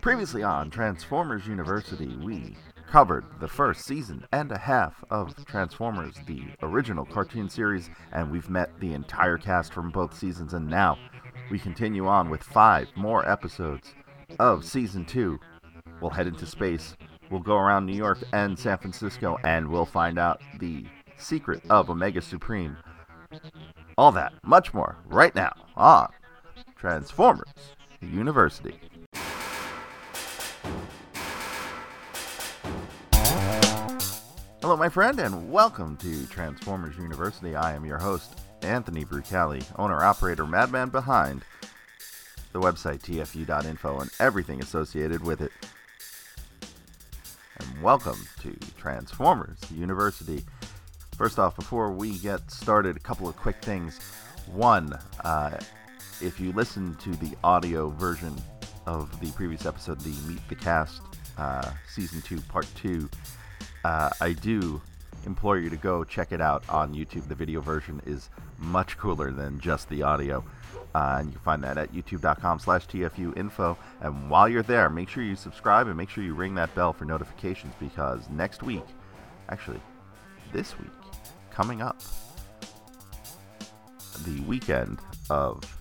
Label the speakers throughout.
Speaker 1: Previously on Transformers University, we covered the first season and a half of Transformers, the original cartoon series, and we've met the entire cast from both seasons. And now we continue on with five more episodes of season two. We'll head into space, we'll go around New York and San Francisco, and we'll find out the secret of Omega Supreme. All that, much more, right now on Transformers University. Hello, my friend, and welcome to Transformers University. I am your host, Anthony Brucali, owner operator, madman behind the website tfu.info and everything associated with it. And welcome to Transformers University. First off, before we get started, a couple of quick things. One, uh, if you listen to the audio version of the previous episode, the Meet the Cast uh, Season 2, Part 2, uh, I do implore you to go check it out on YouTube. The video version is much cooler than just the audio. Uh, and you can find that at youtube.com slash TFU info. And while you're there, make sure you subscribe and make sure you ring that bell for notifications because next week, actually, this week, coming up, the weekend of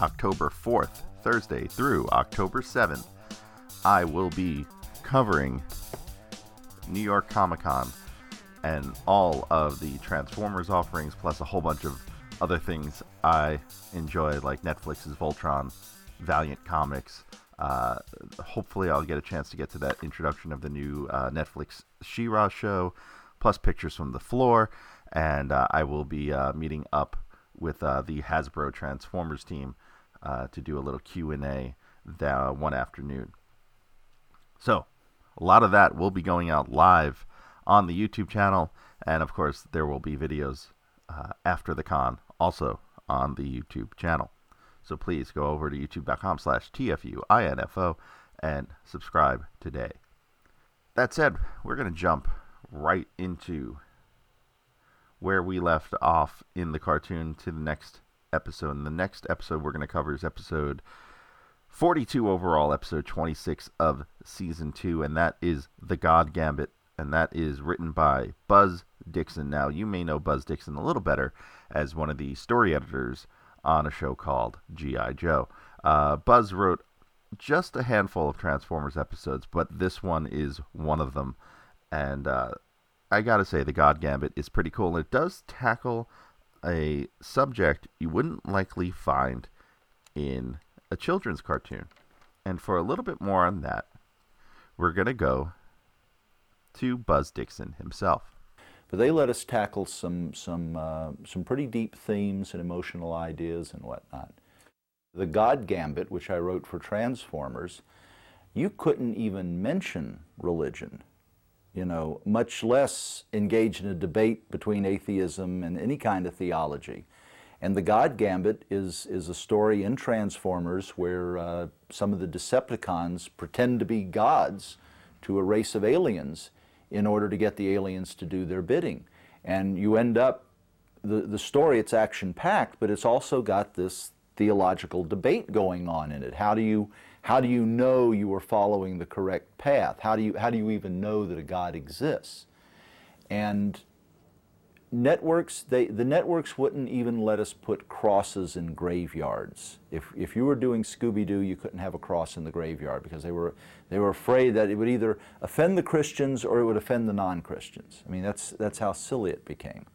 Speaker 1: October 4th, Thursday through October 7th, I will be covering New York Comic Con and all of the Transformers offerings, plus a whole bunch of other things I enjoy, like Netflix's Voltron, Valiant Comics. Uh, hopefully, I'll get a chance to get to that introduction of the new uh, Netflix She-Ra show, plus pictures from the floor, and uh, I will be uh, meeting up with uh, the Hasbro Transformers team uh, to do a little Q and A that one afternoon. So, a lot of that will be going out live on the YouTube channel, and of course, there will be videos uh, after the con also on the YouTube channel. So please go over to youtube.com slash TFUINFO and subscribe today. That said, we're going to jump right into where we left off in the cartoon to the next episode. And the next episode we're going to cover is episode 42 overall, episode 26 of season 2, and that is The God Gambit, and that is written by Buzz Dixon. Now, you may know Buzz Dixon a little better as one of the story editors on a show called G.I. Joe. Uh, Buzz wrote just a handful of Transformers episodes, but this one is one of them. And uh, I gotta say, The God Gambit is pretty cool. It does tackle a subject you wouldn't likely find in a children's cartoon. And for a little bit more on that, we're going to go to Buzz Dixon himself.
Speaker 2: But they let us tackle some, some, uh, some pretty deep themes and emotional ideas and whatnot. The God Gambit, which I wrote for Transformers, you couldn't even mention religion, you know, much less engage in a debate between atheism and any kind of theology. And the God Gambit is, is a story in Transformers where uh, some of the Decepticons pretend to be gods to a race of aliens in order to get the aliens to do their bidding. And you end up, the, the story, it's action packed, but it's also got this theological debate going on in it. How do you, how do you know you are following the correct path? How do you, how do you even know that a God exists? And networks, they, the networks wouldn't even let us put crosses in graveyards. If, if you were doing Scooby-Doo, you couldn't have a cross in the graveyard because they were, they were afraid that it would either offend the Christians or it would offend the non-Christians. I mean, that's, that's how silly it became.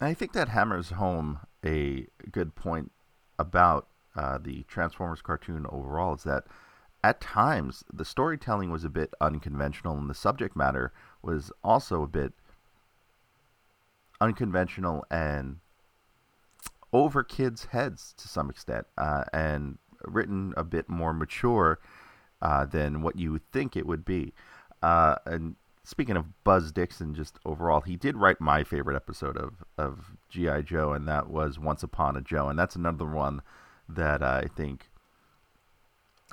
Speaker 1: I think that hammers home a good point about uh, the Transformers cartoon overall is that at times the storytelling was a bit unconventional and the subject matter was also a bit unconventional and over kids' heads to some extent, uh, and written a bit more mature uh, than what you would think it would be. Uh, and speaking of Buzz Dixon, just overall, he did write my favorite episode of of GI Joe, and that was Once Upon a Joe, and that's another one that I think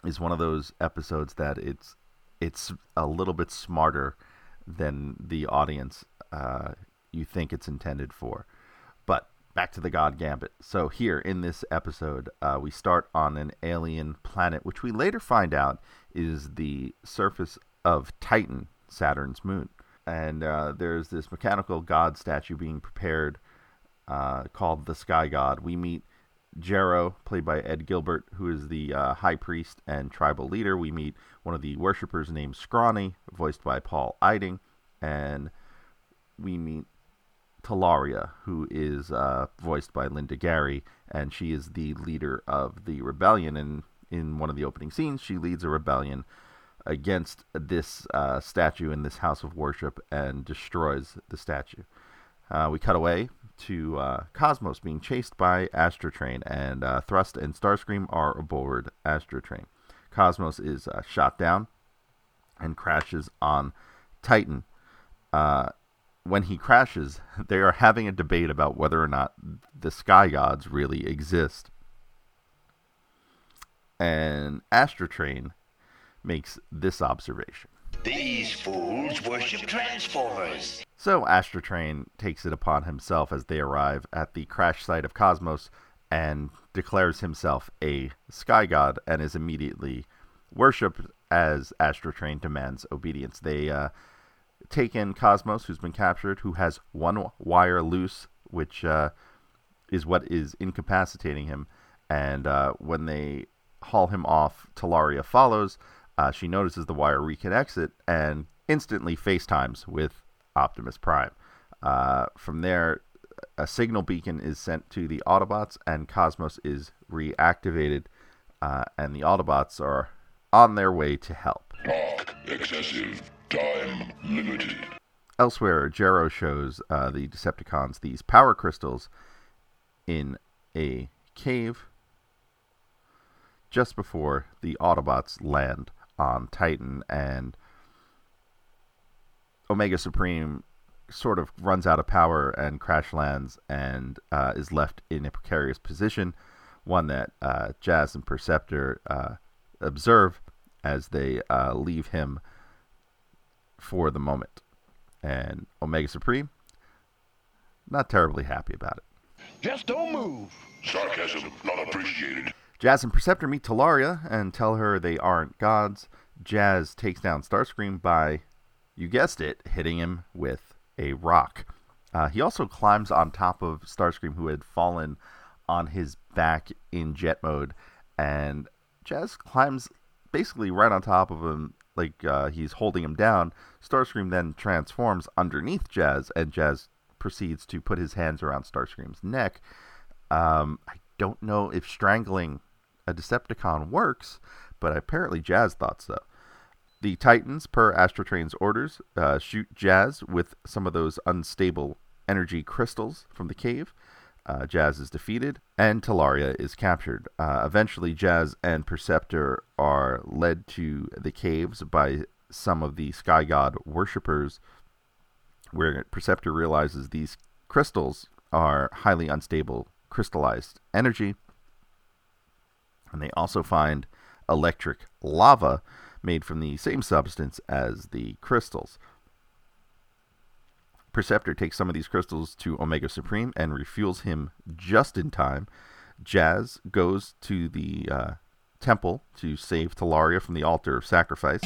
Speaker 1: is one of those episodes that it's it's a little bit smarter than the audience uh, you think it's intended for. But back to the God Gambit. So, here in this episode, uh, we start on an alien planet, which we later find out is the surface of Titan, Saturn's moon. And uh, there's this mechanical god statue being prepared uh, called the Sky God. We meet Jero, played by Ed Gilbert, who is the uh, high priest and tribal leader. We meet one of the worshippers named Scrawny, voiced by Paul Eiding. And we meet Talaria, who is uh, voiced by Linda Gary, and she is the leader of the rebellion. And in one of the opening scenes, she leads a rebellion against this uh, statue in this house of worship and destroys the statue. Uh, we cut away to uh, Cosmos being chased by Astrotrain, and uh, Thrust and Starscream are aboard Astrotrain. Cosmos is uh, shot down and crashes on Titan. Uh, when he crashes, they are having a debate about whether or not the sky gods really exist. And Astrotrain makes this observation.
Speaker 3: These fools worship Transformers.
Speaker 1: So Astrotrain takes it upon himself as they arrive at the crash site of Cosmos and declares himself a sky god and is immediately worshipped as Astrotrain demands obedience. They uh, take in Cosmos, who's been captured, who has one wire loose, which uh, is what is incapacitating him. And uh, when they haul him off, Talaria follows. Uh, she notices the wire reconnects it and instantly FaceTimes with Optimus Prime. Uh, from there, a signal beacon is sent to the Autobots, and Cosmos is reactivated, uh, and the Autobots are on their way to help.
Speaker 4: Talk excessive. Time limited.
Speaker 1: Elsewhere, Jero shows uh, the Decepticons these power crystals in a cave just before the Autobots land on Titan, and Omega Supreme sort of runs out of power and crash lands and uh, is left in a precarious position, one that uh, Jazz and Perceptor uh, observe as they uh, leave him for the moment. And Omega Supreme, not terribly happy about it.
Speaker 3: Just don't move.
Speaker 4: Sarcasm not appreciated.
Speaker 1: Jazz and Perceptor meet Talaria and tell her they aren't gods. Jazz takes down Starscream by, you guessed it, hitting him with a rock. Uh, he also climbs on top of Starscream, who had fallen on his back in jet mode, and Jazz climbs basically right on top of him, like uh, he's holding him down. Starscream then transforms underneath Jazz, and Jazz proceeds to put his hands around Starscream's neck. Um, I don't know if strangling a Decepticon works, but apparently Jazz thought so. The Titans, per Astrotrain's orders, uh, shoot Jazz with some of those unstable energy crystals from the cave. Uh, Jazz is defeated, and Talaria is captured. Uh, eventually, Jazz and Perceptor are led to the caves by some of the Sky God worshippers, where Perceptor realizes these crystals are highly unstable crystallized energy. And they also find electric lava made from the same substance as the crystals. Perceptor takes some of these crystals to Omega Supreme and refuels him just in time. Jazz goes to the uh, temple to save Talaria from the altar of sacrifice.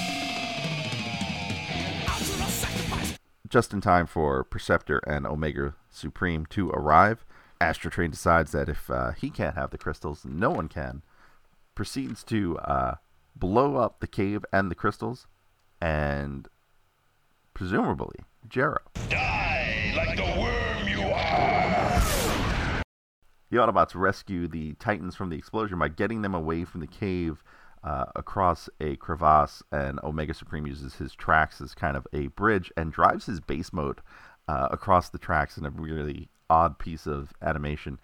Speaker 1: Just in time for Perceptor and Omega Supreme to arrive. Astrotrain decides that if uh, he can't have the crystals, no one can. Proceeds to uh, blow up the cave and the crystals, and presumably Jero.
Speaker 4: Die like the worm you are.
Speaker 1: The Autobots rescue the Titans from the explosion by getting them away from the cave uh, across a crevasse, and Omega Supreme uses his tracks as kind of a bridge and drives his base mode uh, across the tracks in a really odd piece of animation.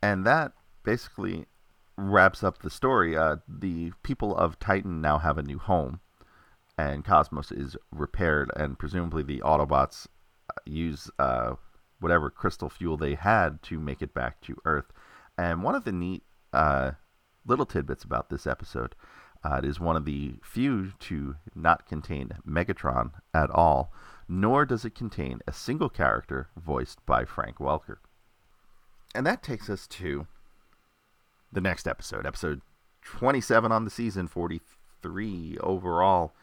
Speaker 1: And that basically wraps up the story. Uh, the people of Titan now have a new home, and Cosmos is repaired, and presumably the Autobots uh, use uh, whatever crystal fuel they had to make it back to Earth. And one of the neat uh, little tidbits about this episode. Uh, it is one of the few to not contain Megatron at all, nor does it contain a single character voiced by Frank Welker. And that takes us to the next episode, episode 27 on the season, 43 overall.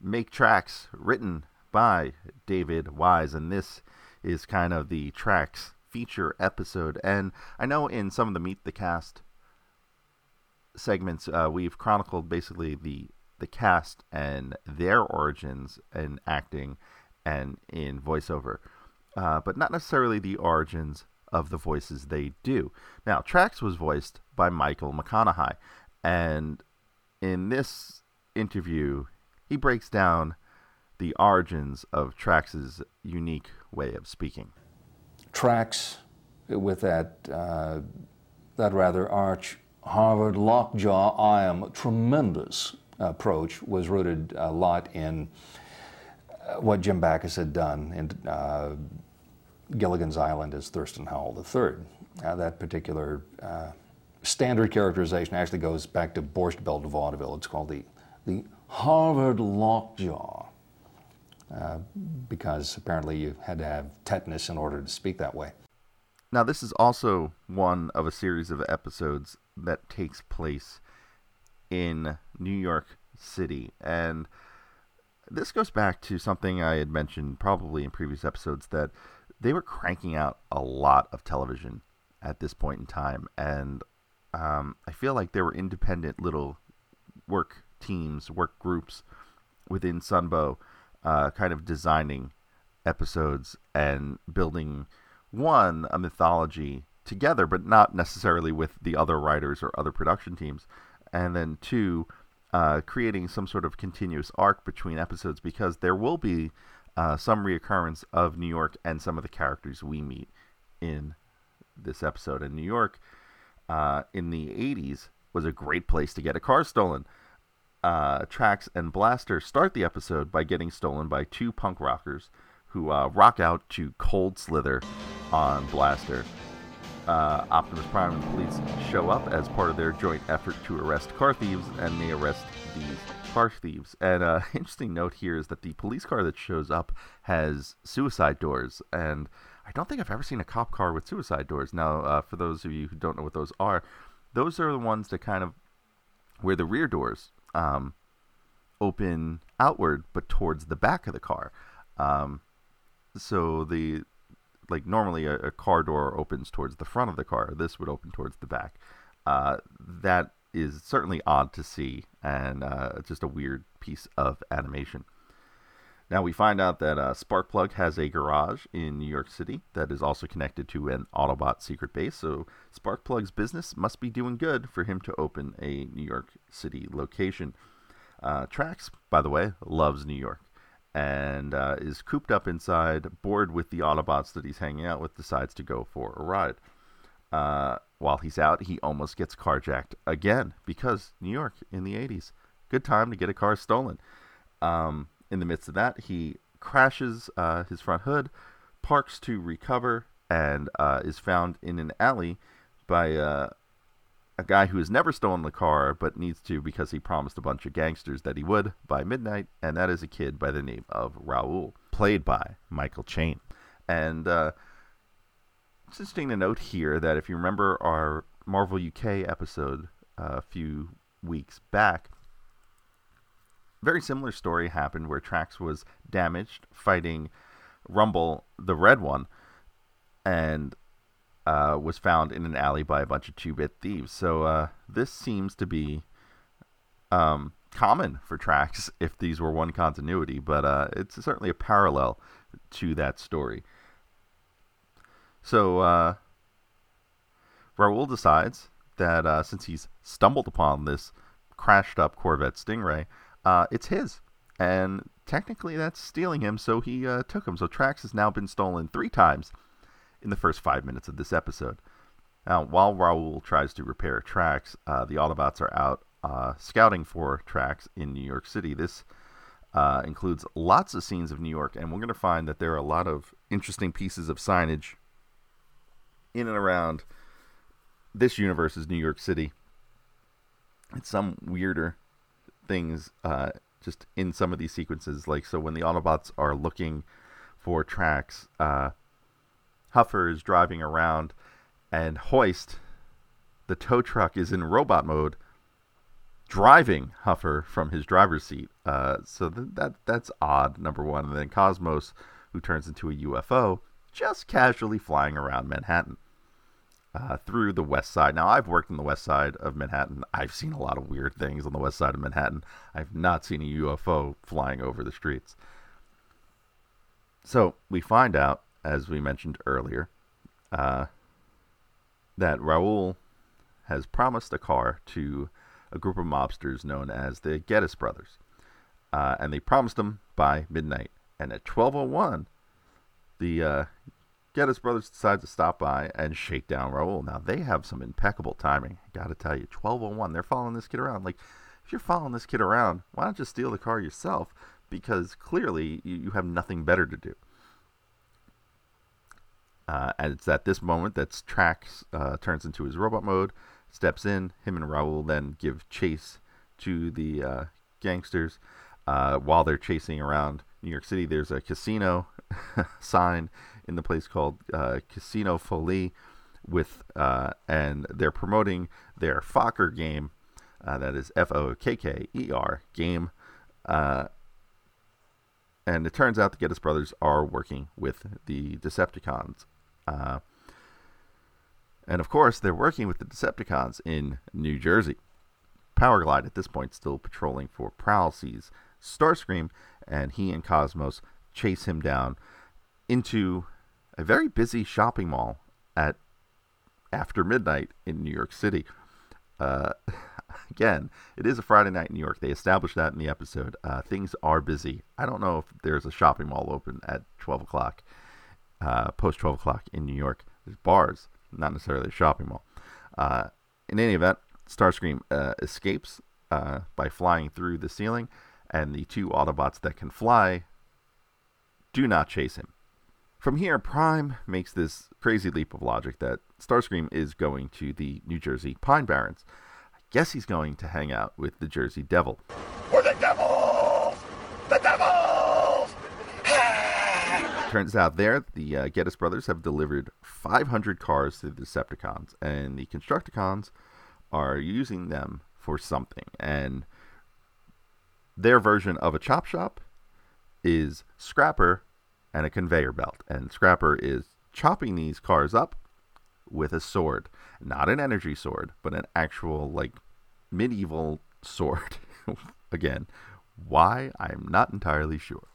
Speaker 1: Make Tracks, written by David Wise. And this is kind of the Tracks feature episode. And I know in some of the Meet the Cast segments, uh, we've chronicled basically the the cast and their origins in acting and in voiceover, uh, but not necessarily the origins of the voices they do. Now, Tracks was voiced by Michael McConnohie, and in this interview, he breaks down the origins of Tracks's unique way of speaking.
Speaker 5: Tracks, with that uh, that rather arch Harvard lockjaw, I am tremendous approach was rooted a lot in uh, what Jim Backus had done in uh, Gilligan's Island as Thurston Howell III. Uh, that particular uh, standard characterization actually goes back to Borscht Belt de Vaudeville. It's called the, the Harvard Lockjaw. Uh, because apparently you had to have tetanus in order to speak that way.
Speaker 1: Now, this is also one of a series of episodes that takes place in New York City. And this goes back to something I had mentioned probably in previous episodes that they were cranking out a lot of television at this point in time. And um, I feel like there were independent little work teams, work groups within Sunbow, uh, kind of designing episodes and building one, a mythology together, but not necessarily with the other writers or other production teams, and then two, uh, creating some sort of continuous arc between episodes because there will be uh, some reoccurrence of New York and some of the characters we meet in this episode. And New York uh, in the 80s was a great place to get a car stolen. Uh, Tracks and Blaster start the episode by getting stolen by two punk rockers who uh, rock out to Cold Slither on Blaster uh, Optimus Prime and the police show up as part of their joint effort to arrest car thieves, and they arrest these car thieves. And uh, interesting note here is that the police car that shows up has suicide doors, and I don't think I've ever seen a cop car with suicide doors. Now, uh, for those of you who don't know what those are, those are the ones that kind of where the rear doors um, open outward, but towards the back of the car. Um, so the like normally a, a, car door opens towards the front of the car. This would open towards the back. Uh, that is certainly odd to see and uh, just a weird piece of animation. Now we find out that uh, Sparkplug has a garage in New York City that is also connected to an Autobot secret base. So Sparkplug's business must be doing good for him to open a New York City location. Uh, Tracks, by the way, loves New York and uh, is cooped up inside, bored with the Autobots that he's hanging out with, decides to go for a ride. Uh, while he's out, he almost gets carjacked again because New York in the 80s. Good time to get a car stolen. Um, in the midst of that, he crashes uh, his front hood, parks to recover, and uh, is found in an alley by uh, a guy who has never stolen a car but needs to because he promised a bunch of gangsters that he would by midnight, and that is a kid by the name of Raoul, played by Michael Chain. And uh, it's interesting to note here that if you remember our Marvel UK episode uh, a few weeks back, very similar story happened where Tracks was damaged fighting Rumble, the red one, and uh, was found in an alley by a bunch of two-bit thieves. So uh, this seems to be um, common for Tracks if these were one continuity, but uh, it's certainly a parallel to that story. So uh, Raoul decides that uh, since he's stumbled upon this crashed-up Corvette Stingray, uh, it's his. And technically that's stealing him, so he took him. So Tracks has now been stolen three times in the first five minutes of this episode. Now, while Raoul tries to repair tracks, uh, the Autobots are out uh, scouting for tracks in New York City. This uh, includes lots of scenes of New York, and we're going to find that there are a lot of interesting pieces of signage in and around this universe's New York City. And some weirder things uh, just in some of these sequences. Like, so when the Autobots are looking for tracks, uh, Huffer is driving around, and Hoist, the tow truck, is in robot mode, driving Huffer from his driver's seat. Uh, so th- that that's odd. Number one, and then Cosmos, who turns into a UFO, just casually flying around Manhattan. Uh, through the west side. Now, I've worked in the west side of Manhattan. I've seen a lot of weird things on the west side of Manhattan. I've not seen a UFO flying over the streets. So, we find out, as we mentioned earlier, uh, that Raoul has promised a car to a group of mobsters known as the Geddes brothers. Uh, and they promised them by midnight. And at 1201, the uh, Geddes brothers decide to stop by and shake down Raoul. Now, they have some impeccable timing. I got to tell you, 1201, they're following this kid around. Like, if you're following this kid around, why don't you steal the car yourself? Because clearly you, you have nothing better to do. Uh, and it's at this moment that Tracks uh, turns into his robot mode, steps in. Him and Raoul then give chase to the uh, gangsters. Uh, while they're chasing around New York City, there's a casino sign in the place called uh, Casino Folie, with uh, and they're promoting their Fokker game. that is F O K K E R game. and it turns out the Geddes brothers are working with the Decepticons uh, and of course, they're working with the Decepticons in New Jersey. Powerglide at this point still patrolling for Prowl sees Starscream, and he and Cosmos chase him down into a very busy shopping mall at after midnight in New York City. Uh, again, it is a Friday night in New York. They established that in the episode. Uh, things are busy. I don't know if there's a shopping mall open at 12 o'clock uh, post 12 o'clock in New York. There's bars, not necessarily a shopping mall. Uh, in any event, Starscream uh, escapes uh, by flying through the ceiling, and the two Autobots that can fly do not chase him. From here, Prime makes this crazy leap of logic that Starscream is going to the New Jersey Pine Barrens. I guess he's going to hang out with the Jersey Devil.
Speaker 4: We're the devils! The devils!
Speaker 1: Turns out there, the uh, Geddes brothers have delivered 500 cars to the Decepticons, and the Constructicons are using them for something. And their version of a chop shop is Scrapper and a conveyor belt. And Scrapper is chopping these cars up with a sword. Not an energy sword, but an actual, like, medieval sword. Again, why? I'm not entirely sure.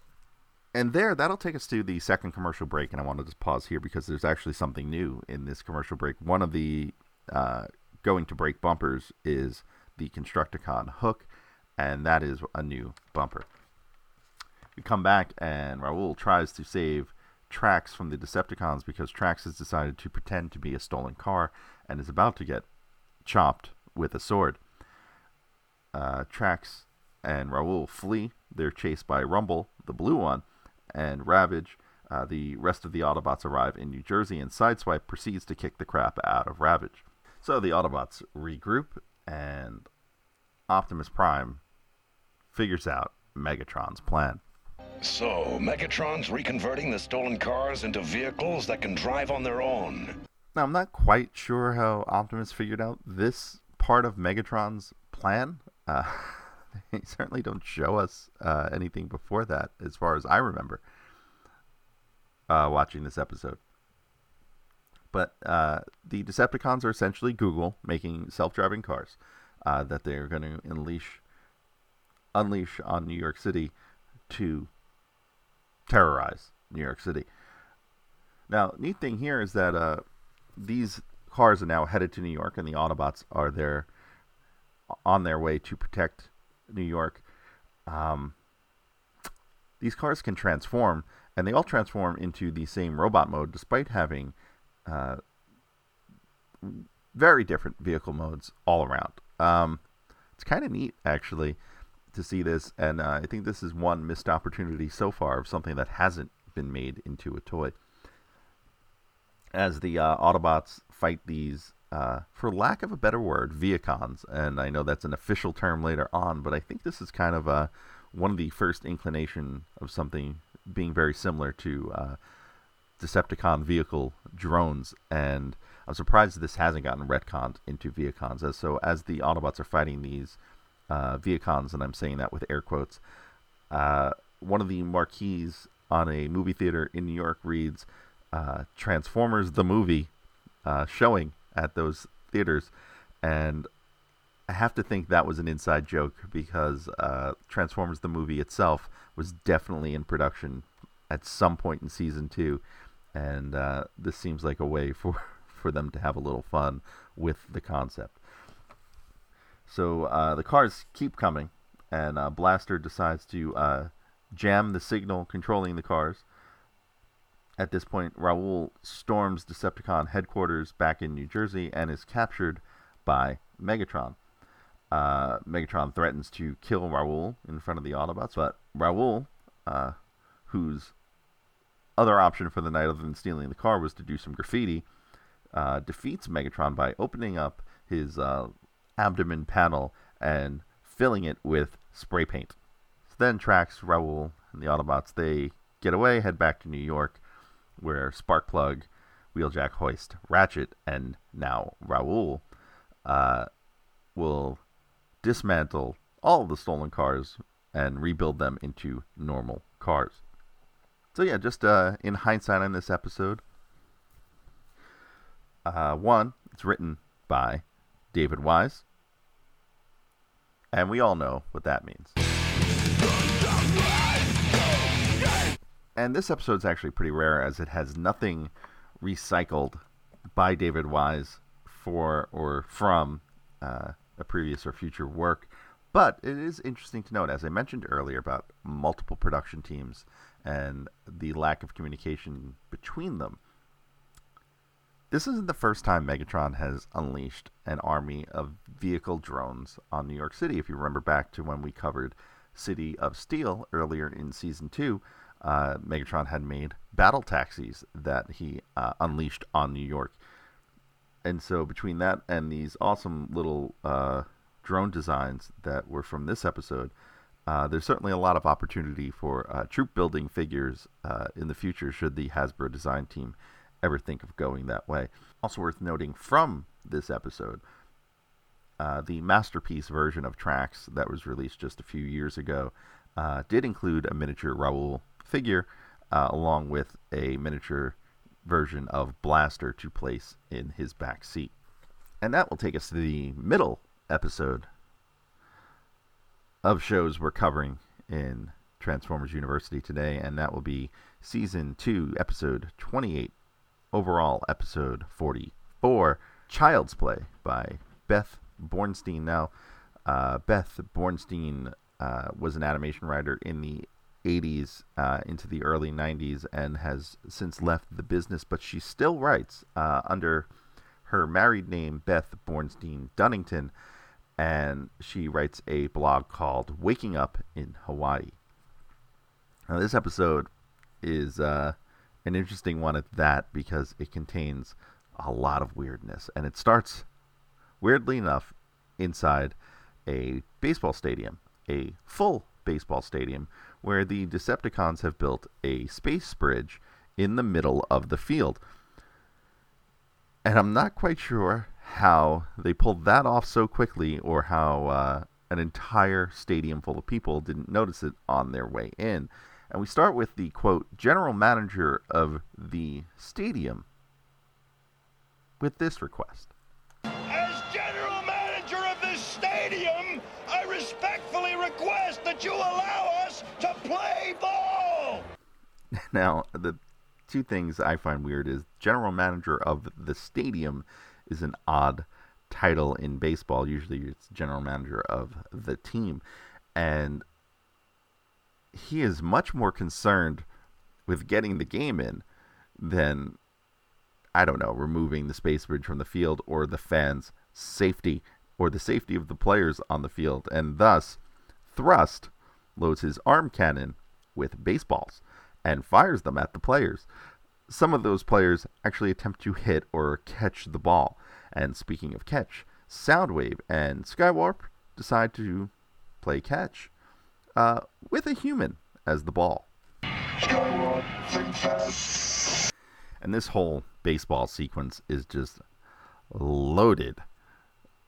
Speaker 1: And there, that'll take us to the second commercial break. And I want to just pause here because there's actually something new in this commercial break. One of the uh, going to break bumpers is the Constructicon hook, and that is a new bumper. We come back, and Raoul tries to save Tracks from the Decepticons because Tracks has decided to pretend to be a stolen car and is about to get chopped with a sword. Uh, Tracks and Raoul flee. They're chased by Rumble, the blue one, and Ravage. Uh, the rest of the Autobots arrive in New Jersey, and Sideswipe proceeds to kick the crap out of Ravage. So the Autobots regroup, and Optimus Prime figures out Megatron's plan.
Speaker 4: So, Megatron's reconverting the stolen cars into vehicles that can drive on their own.
Speaker 1: Now, I'm not quite sure how Optimus figured out this part of Megatron's plan. Uh, they certainly don't show us uh, anything before that, as far as I remember uh, watching this episode. But uh, the Decepticons are essentially Google making self-driving cars uh, that they're going to unleash, unleash on New York City to terrorize New York City. Now, neat thing here is that uh, these cars are now headed to New York, and the Autobots are there on their way to protect New York. Um, these cars can transform, and they all transform into the same robot mode, despite having uh, very different vehicle modes all around. Um, it's kind of neat, actually, to see this, and uh, I think this is one missed opportunity so far of something that hasn't been made into a toy. As the uh, Autobots fight these, uh, for lack of a better word, Vehicons. and I know that's an official term later on, but I think this is kind of uh, one of the first inclination of something being very similar to uh, Decepticon vehicle drones, and I'm surprised this hasn't gotten retconned into Vehicons. As so, as the Autobots are fighting these uh, Vehicons, and I'm saying that with air quotes, uh, one of the marquees on a movie theater in New York reads uh, Transformers the movie uh, showing at those theaters, and I have to think that was an inside joke because uh, Transformers the movie itself was definitely in production at some point in season two, and uh, this seems like a way for for them to have a little fun with the concept. So uh, the cars keep coming, and uh, Blaster decides to uh, jam the signal controlling the cars. At this point, Raoul storms Decepticon headquarters back in New Jersey and is captured by Megatron. Uh, Megatron threatens to kill Raoul in front of the Autobots, but Raoul, uh, whose other option for the night other than stealing the car was to do some graffiti, uh, defeats Megatron by opening up his uh, abdomen panel and filling it with spray paint. So then tracks Raoul and the Autobots. They get away, head back to New York, where Sparkplug, Wheeljack Hoist, Ratchet, and now Raoul uh, will dismantle all of the stolen cars and rebuild them into normal cars. So yeah, just uh, in hindsight on this episode, uh, one, it's written by David Wise, and we all know what that means. And this episode's actually pretty rare as it has nothing recycled by David Wise for or from uh, a previous or future work. But it is interesting to note, as I mentioned earlier, about multiple production teams and the lack of communication between them. This isn't the first time Megatron has unleashed an army of vehicle drones on New York City. If you remember back to when we covered City of Steel earlier in season two, uh, Megatron had made battle taxis that he uh, unleashed on New York. And so, between that and these awesome little uh, drone designs that were from this episode, uh, there's certainly a lot of opportunity for uh, troop building figures uh, in the future should the Hasbro design team ever think of going that way. Also worth noting from this episode, the masterpiece version of Tracks that was released just a few years ago did include a miniature Raoul figure uh, along with a miniature version of Blaster to place in his back seat. And that will take us to the middle episode of shows we're covering in Transformers University today, and that will be Season 2, Episode 28, overall Episode 44, Child's Play by Beth Bornstein. Now, uh, Beth Bornstein uh, was an animation writer in the 80s uh, into the early 90s and has since left the business, but she still writes uh, under her married name, Beth Bornstein Dunnington and she writes a blog called Waking Up in Hawaii. Now, this episode is uh, an interesting one at that because it contains a lot of weirdness, and it starts, weirdly enough, inside a baseball stadium, a full baseball stadium, where the Decepticons have built a space bridge in the middle of the field. And I'm not quite sure how they pulled that off so quickly or how uh, an entire stadium full of people didn't notice it on their way in. And we start with the quote, general manager of the stadium with this request.
Speaker 3: As general manager of this stadium, I respectfully request that you allow to play ball.
Speaker 1: Now, the two things I find weird is general manager of the stadium is an odd title in baseball. Usually it's general manager of the team. And he is much more concerned with getting the game in than, I don't know, removing the space bridge from the field or the fans' safety or the safety of the players on the field. And thus, Thrust loads his arm cannon with baseballs and fires them at the players some of those players actually attempt to hit or catch the ball. And speaking of catch, Soundwave and Skywarp decide to play catch uh, with a human as the ball. And this whole baseball sequence is just loaded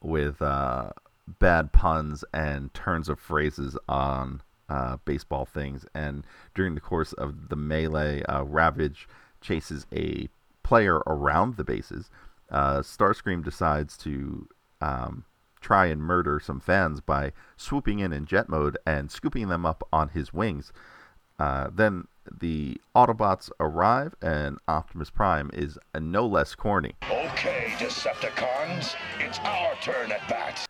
Speaker 1: with uh, bad puns and turns of phrases on uh, baseball things. And during the course of the melee, uh, Ravage chases a player around the bases. Uh, Starscream decides to um, try and murder some fans by swooping in in jet mode and scooping them up on his wings. Uh, then the Autobots arrive, and Optimus Prime is no less corny.
Speaker 4: Okay, Decepticons, it's our turn at bat.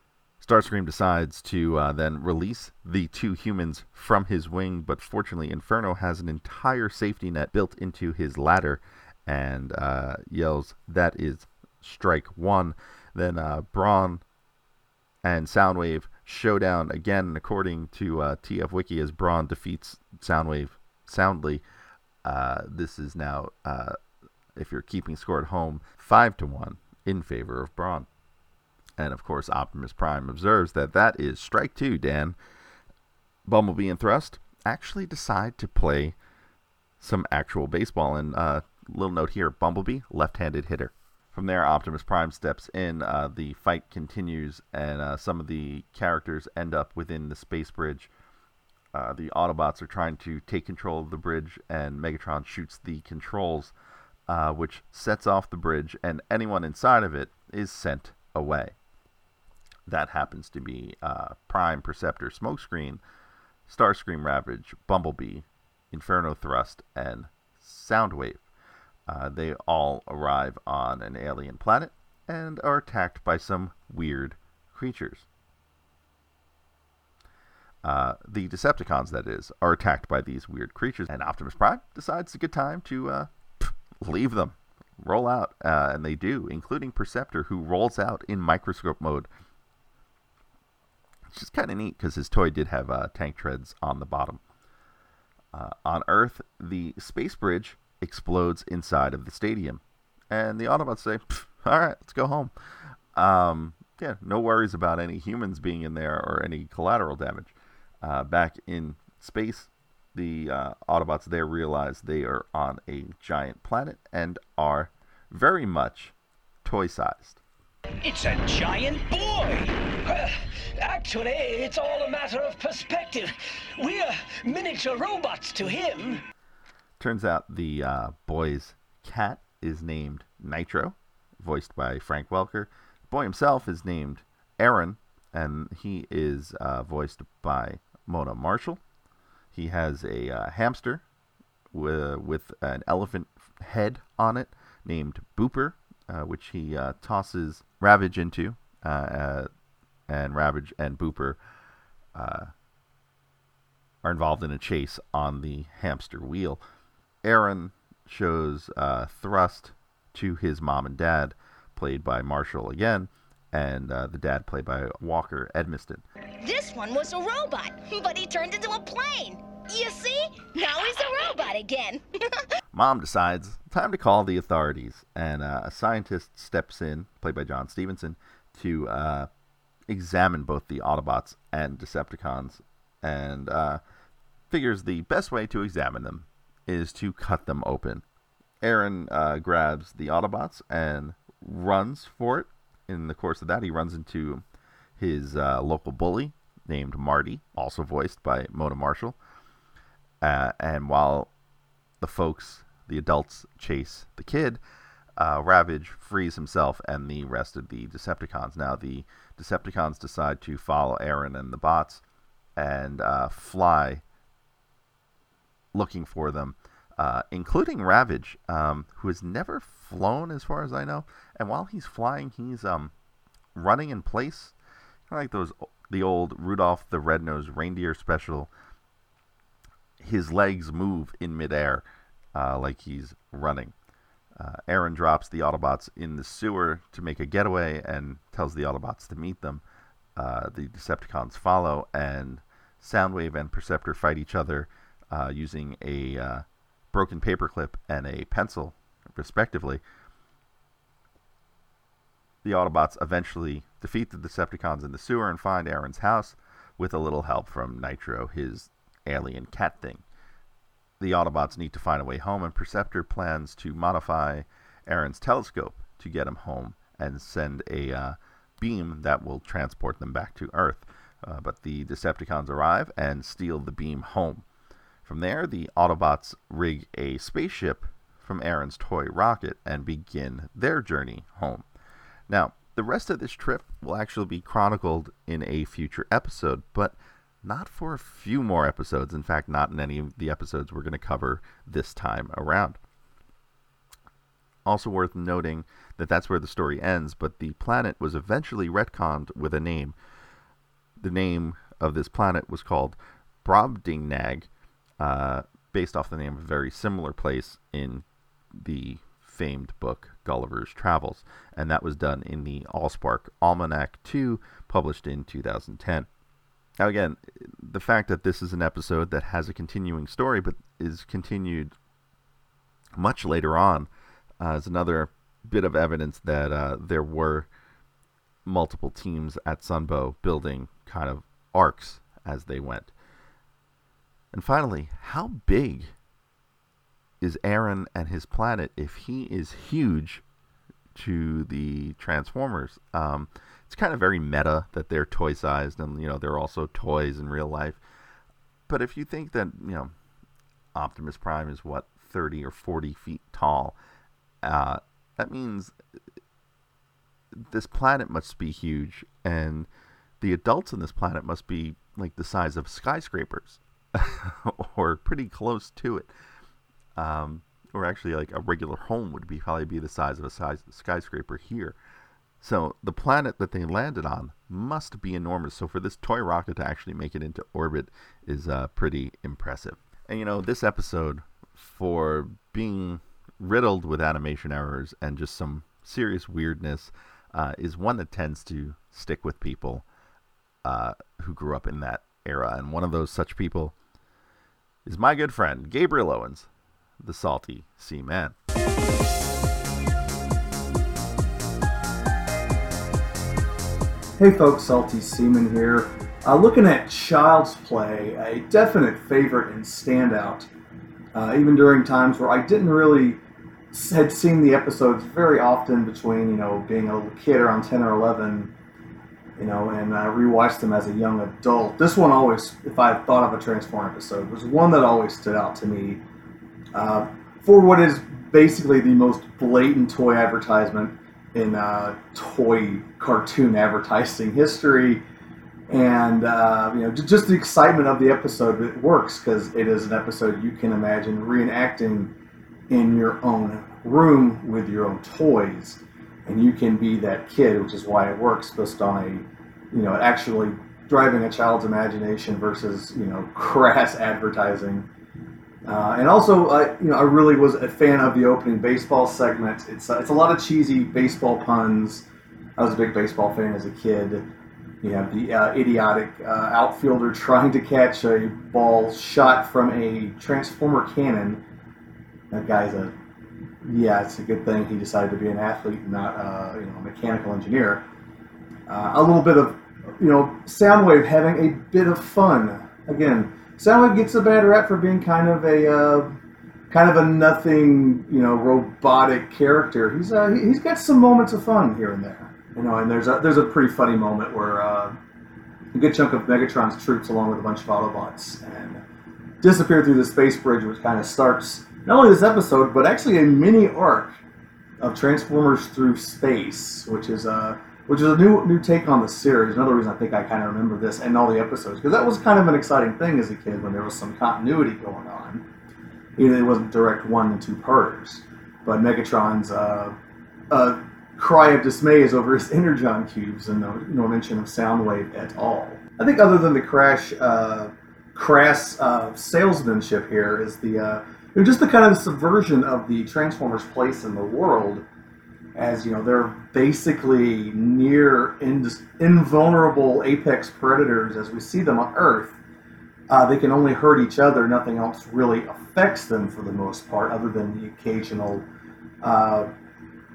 Speaker 1: Starscream decides to uh, then release the two humans from his wing, but fortunately, Inferno has an entire safety net built into his ladder and uh, yells, That is strike one. Then uh, Brawn and Soundwave showdown again, according to uh, TF Wiki, as Brawn defeats Soundwave soundly. Uh, this is now, uh, if you're keeping score at home, 5 to 1 in favor of Brawn. And of course, Optimus Prime observes that that is strike two, Dan. Bumblebee and Thrust actually decide to play some actual baseball. And uh, little note here Bumblebee, left handed hitter. From there, Optimus Prime steps in. Uh, the fight continues, and uh, some of the characters end up within the space bridge. Uh, the Autobots are trying to take control of the bridge, and Megatron shoots the controls, uh, which sets off the bridge, and anyone inside of it is sent away. That happens to be uh, Prime, Perceptor, Smokescreen, Starscream Ravage, Bumblebee, Inferno Thrust, and Soundwave. Uh, they all arrive on an alien planet and are attacked by some weird creatures. Uh, the Decepticons, that is, are attacked by these weird creatures, and Optimus Prime decides it's a good time to uh, leave them, roll out, uh, and they do, including Perceptor, who rolls out in microscope mode. Which is kind of neat because his toy did have uh, tank treads on the bottom. Uh, on Earth, the space bridge explodes inside of the stadium. And the Autobots say, all right, let's go home. Um, yeah, no worries about any humans being in there or any collateral damage. Uh, back in space, the uh, Autobots there realize they are on a giant planet and are very much toy sized.
Speaker 6: It's a giant boy! Actually, it's all a matter of perspective. We're miniature robots to him.
Speaker 1: Turns out the uh, boy's cat is named Nitro, voiced by Frank Welker. The boy himself is named Aaron, and he is uh, voiced by Mona Marshall. He has a uh, hamster with, with an elephant head on it named Booper, which he uh, tosses Ravage into, uh, and Ravage and Booper are involved in a chase on the hamster wheel. Aaron shows uh, thrust to his mom and dad, played by Marshall again, and uh, the dad played by Walker Edmiston.
Speaker 7: This one was a robot, but he turned into a plane. You see? Now he's a robot again.
Speaker 1: Mom decides time to call the authorities, and uh, a scientist steps in, played by John Stevenson, to uh, examine both the Autobots and Decepticons, and uh, figures the best way to examine them is to cut them open. Aaron uh, grabs the Autobots and runs for it. In the course of that, he runs into his uh, local bully named Marty, also voiced by Mona Marshall. Uh, and while the folks, the adults, chase the kid, uh, Ravage frees himself and the rest of the Decepticons. Now, the Decepticons decide to follow Aaron and the bots and uh, fly looking for them, uh, including Ravage, um, who has never flown as far as I know. And while he's flying, he's um, running in place, kind of like those the old Rudolph the Red-Nosed Reindeer special. His legs move in midair, uh, like he's running. Uh, Aaron drops the Autobots in the sewer to make a getaway and tells the Autobots to meet them. Uh, the Decepticons follow, and Soundwave and Perceptor fight each other uh, using a uh, broken paperclip and a pencil, respectively. The Autobots eventually defeat the Decepticons in the sewer and find Aaron's house with a little help from Nitro, his alien cat thing. the Autobots need to find a way home, and Perceptor plans to modify Aaron's telescope to get him home and send a uh, beam that will transport them back to Earth. Uh, but the Decepticons arrive and steal the beam home. From there, the Autobots rig a spaceship from Aaron's toy rocket and begin their journey home. Now, the rest of this trip will actually be chronicled in a future episode, but not for a few more episodes. In fact, not in any of the episodes we're going to cover this time around. Also worth noting that that's where the story ends, but the planet was eventually retconned with a name. The name of this planet was called Brobdingnag, uh, based off the name of a very similar place in the famed book Gulliver's Travels, and that was done in the Allspark Almanac 2, published in 2010. Now, again, the fact that this is an episode that has a continuing story but is continued much later on uh, is another bit of evidence that uh, there were multiple teams at Sunbow building kind of arcs as they went. And finally, how big is Aaron and his planet if he is huge to the Transformers? Um, it's kind of very meta that they're toy sized and you know they're also toys in real life. But if you think that you know Optimus Prime is what 30 or 40 feet tall, uh, that means this planet must be huge, and the adults on this planet must be like the size of skyscrapers, or pretty close to it. Um, or actually, like a regular home would be probably be the size of a size skyscraper here. So the planet that they landed on must be enormous. So for this toy rocket to actually make it into orbit is uh, pretty impressive. And you know, this episode, for being riddled with animation errors and just some serious weirdness, uh, is one that tends to stick with people uh, who grew up in that era. And one of those such people is my good friend Gabriel Owens, the Salty Sea Man.
Speaker 8: Hey folks, Salty Seaman here. Uh, looking at Child's Play, a definite favorite and standout, uh, even during times where I didn't really had seen the episodes very often between you know being a little kid around 10 or 11 you know and uh, rewatched them as a young adult this one always if i thought of a transform episode was one that always stood out to me uh, for what is basically the most blatant toy advertisement in uh, toy cartoon advertising history and uh, you know just the excitement of the episode it works because it is an episode you can imagine reenacting in your own room with your own toys, and you can be that kid, which is why it works based on a, you know, actually driving a child's imagination versus you know crass advertising. Uh, and also, uh, you know, I really was a fan of the opening baseball segment. It's uh, it's a lot of cheesy baseball puns. I was a big baseball fan as a kid. You have the uh, idiotic uh, outfielder trying to catch a ball shot from a transformer cannon that guy's a yeah, it's a good thing he decided to be an athlete, not uh, you know a mechanical engineer. A little bit of you know Soundwave having a bit of fun. Again, Soundwave gets a bad rap for being kind of a uh, kind of a nothing you know robotic character. He's uh, he's got some moments of fun here and there. You know, and there's a there's a pretty funny moment where uh, a good chunk of Megatron's troops, along with a bunch of Autobots, and disappear through the space bridge, which kind of starts not only this episode, but actually a mini arc of Transformers through space, which is a uh, which is a new new take on the series. Another reason I think I kind of remember this and all the episodes because that was kind of an exciting thing as a kid when there was some continuity going on. Even it wasn't direct one and two parters, but Megatron's uh, uh, cry of dismay is over his energon cubes and no, no mention of Soundwave at all. I think other than the crash, uh, crass uh, salesmanship here is the uh, know, just the kind of subversion of the Transformers' place in the world, as you know, they're basically near invulnerable apex predators as we see them on Earth. Uh, they can only hurt each other. Nothing else really affects them for the most part, other than the occasional, uh,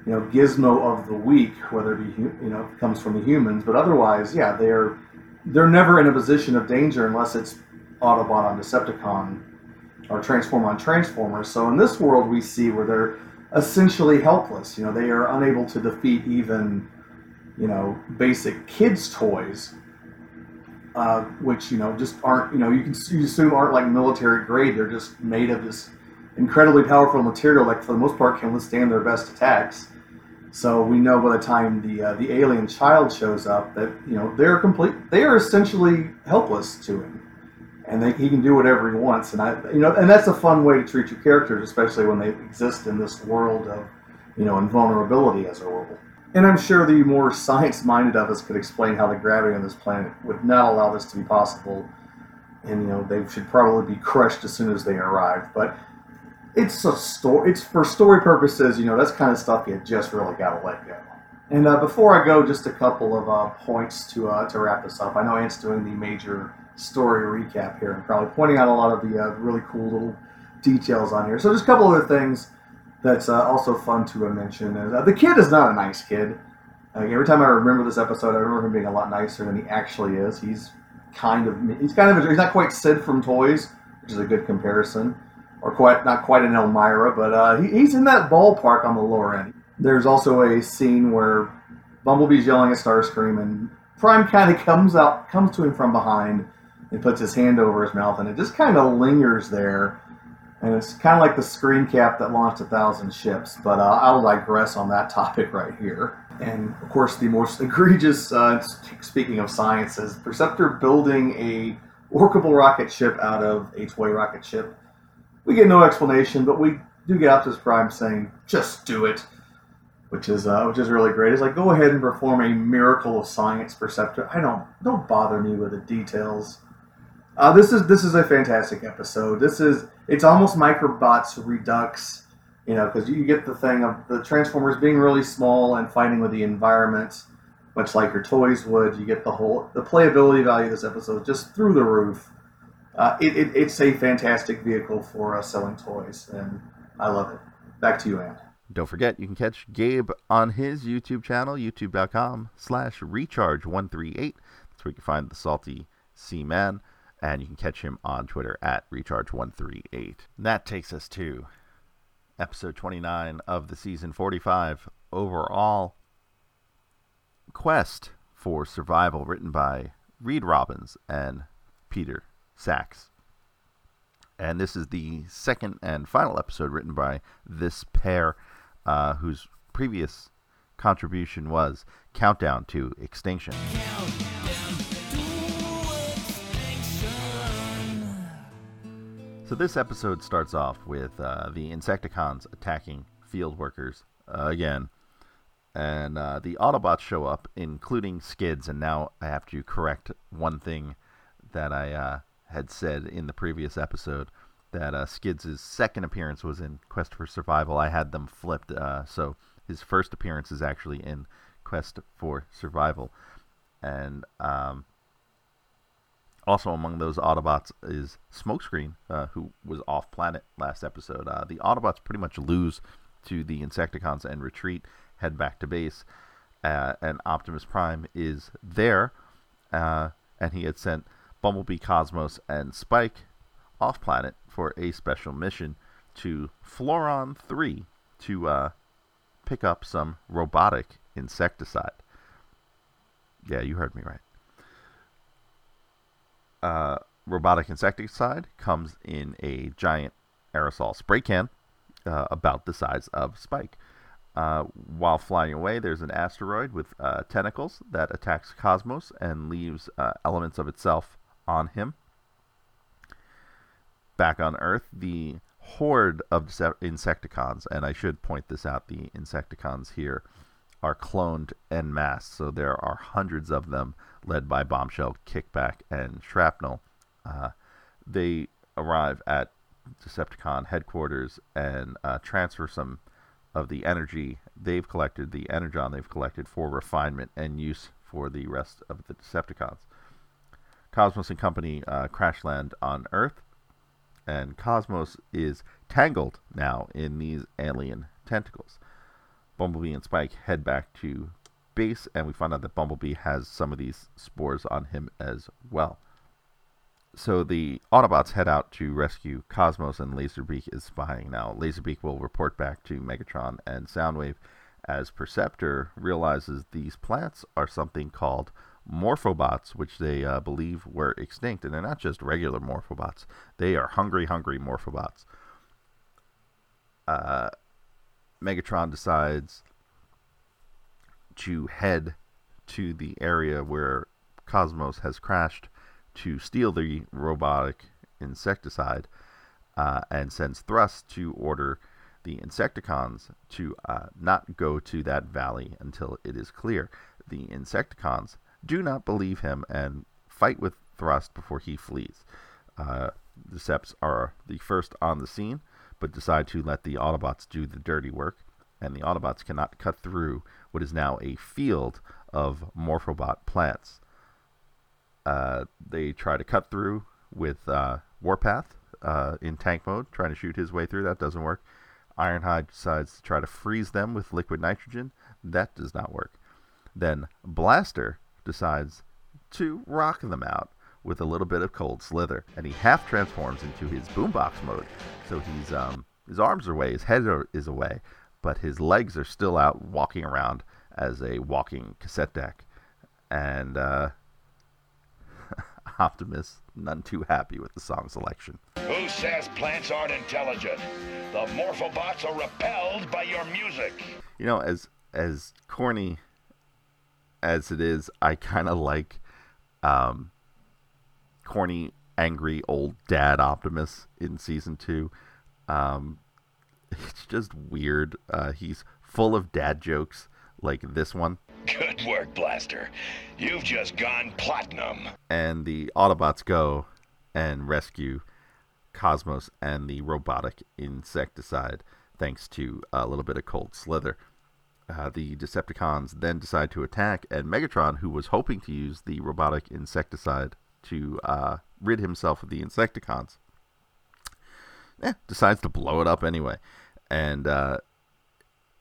Speaker 8: you know, gizmo of the week, whether it be you know comes from the humans. But otherwise, yeah, they're they're never in a position of danger unless it's Autobot on Decepticon or transform on Transformers. So in this world, we see where they're essentially helpless. You know, they are unable to defeat even, you know, basic kids' toys, uh, which you know just aren't. You know, you can you assume aren't like military grade. They're just made of this incredibly powerful material that, for the most part, can withstand their best attacks. So we know by the time the uh, the alien child shows up that you know they're complete. They are essentially helpless to him and they, he can do whatever he wants. And I, you know, and that's a fun way to treat your characters, especially when they exist in this world of, you know, invulnerability as a rule. And I'm sure the more science-minded of us could explain how the gravity on this planet would not allow this to be possible, and you know, they should probably be crushed as soon as they arrive. But it's a story. It's for story purposes. You know, that's kind of stuff you just really got to let go. And uh, before I go, just a couple of uh, points to uh, to wrap this up. I know Ant's doing the major story recap here and probably pointing out a lot of the uh, really cool little details on here. So just a couple other things that's uh, also fun to mention is uh, the kid is not a nice kid. every time I remember this episode, I remember him being a lot nicer than he actually is. He's kind of he's kind of he's not quite Sid from Toys, which is a good comparison, or quite not quite an Elmyra, but uh, he, he's in that ballpark on the lower end. There's also a scene where Bumblebee's yelling at Starscream, and Prime kind of comes out comes to him from behind he puts his hand over his mouth, and it just kind of lingers there. And it's kind of like the screen cap that launched a thousand ships. But uh, I'll digress on that topic right here. And of course, the most egregious, uh, speaking of science, is Perceptor building a workable rocket ship out of a toy rocket ship. We get no explanation, but we do get Optimus Prime saying, "Just do it," which is uh, which is really great. It's like go ahead and perform a miracle of science, Perceptor. I don't don't bother me with the details. Uh, this is this is a fantastic episode. This is it's almost Microbots Redux, you know, because you get the thing of the Transformers being really small and fighting with the environment, much like your toys would. You get the whole the playability value of this episode just through the roof. Uh, it, it, it's a fantastic vehicle for uh, selling toys, and I love it. Back to you, Ant.
Speaker 1: Don't forget, you can catch Gabe on his YouTube channel, youtube.com slash recharge138. That's where you can find the salty C-Man and you can catch him on Twitter at recharge138. That takes us to episode 29 of the season 45 overall quest for survival written by Reed Robbins and Peter Sachs. And this is the second and final episode written by this pair, uh, whose previous contribution was Countdown to Extinction. So this episode starts off with uh, the Insecticons attacking field workers uh, again, and uh, the Autobots show up, including Skids. And now I have to correct one thing that I uh, had said in the previous episode that uh, Skids' second appearance was in Quest for Survival. I had them flipped, uh, so his first appearance is actually in Quest for Survival, and um, also among those Autobots is Smokescreen, uh, who was off planet last episode. Uh, the Autobots pretty much lose to the Insecticons and retreat, head back to base. Uh, and Optimus Prime is there, uh, and he had sent Bumblebee, Cosmos, and Spike off planet for a special mission to Floron 3 to uh, pick up some robotic insecticide. Yeah, you heard me right uh, robotic insecticide comes in a giant aerosol spray can uh, about the size of Spike. Uh, while flying away, there's an asteroid with uh, tentacles that attacks Cosmos and leaves uh, elements of itself on him. Back on Earth, the horde of Insecticons, and I should point this out the Insecticons here are cloned en masse, so there are hundreds of them led by Bombshell, Kickback, and Shrapnel. Uh, they arrive at Decepticon headquarters and uh, transfer some of the energy they've collected, the energon they've collected, for refinement and use for the rest of the Decepticons. Cosmos and company uh, crash land on Earth, and Cosmos is tangled now in these alien tentacles. Bumblebee and Spike head back to base, and we find out that Bumblebee has some of these spores on him as well. so the Autobots head out to rescue Cosmos, and Laserbeak is spying now. Laserbeak will report back to Megatron and Soundwave as Perceptor realizes these plants are something called Morphobots, which they uh, believe were extinct. And they're not just regular Morphobots, they are hungry, hungry Morphobots. Uh, Megatron decides to head to the area where Cosmos has crashed to steal the robotic insecticide uh, and sends Thrust to order the Insecticons to uh, not go to that valley until it is clear. The Insecticons do not believe him and fight with Thrust before he flees. Uh, the Seps are the first on the scene, but decide to let the Autobots do the dirty work, and the Autobots cannot cut through what is now a field of Morphobot plants. Uh, they try to cut through with uh, Warpath uh, in tank mode, trying to shoot his way through. That doesn't work. Ironhide decides to try to freeze them with liquid nitrogen. That does not work. Then Blaster decides to rock them out with a little bit of cold slither, and he half transforms into his boombox mode. So he's um, his arms are away, his head are, is away, but his legs are still out, walking around as a walking cassette deck. And uh, Optimus, none too happy with the song selection.
Speaker 4: Who says plants aren't intelligent? The Morphobots are repelled by your music.
Speaker 1: You know, as as corny as it is, I kind of like um, corny, angry old dad Optimus in season two. Um, it's just weird. Uh, he's full of dad jokes like this one.
Speaker 4: Good work, Blaster. You've just gone platinum.
Speaker 1: And the Autobots go and rescue Cosmos and the robotic insecticide, thanks to a little bit of cold slither. Uh, the Decepticons then decide to attack, and Megatron, who was hoping to use the robotic insecticide to uh, rid himself of the Insecticons, eh, decides to blow it up anyway. And uh,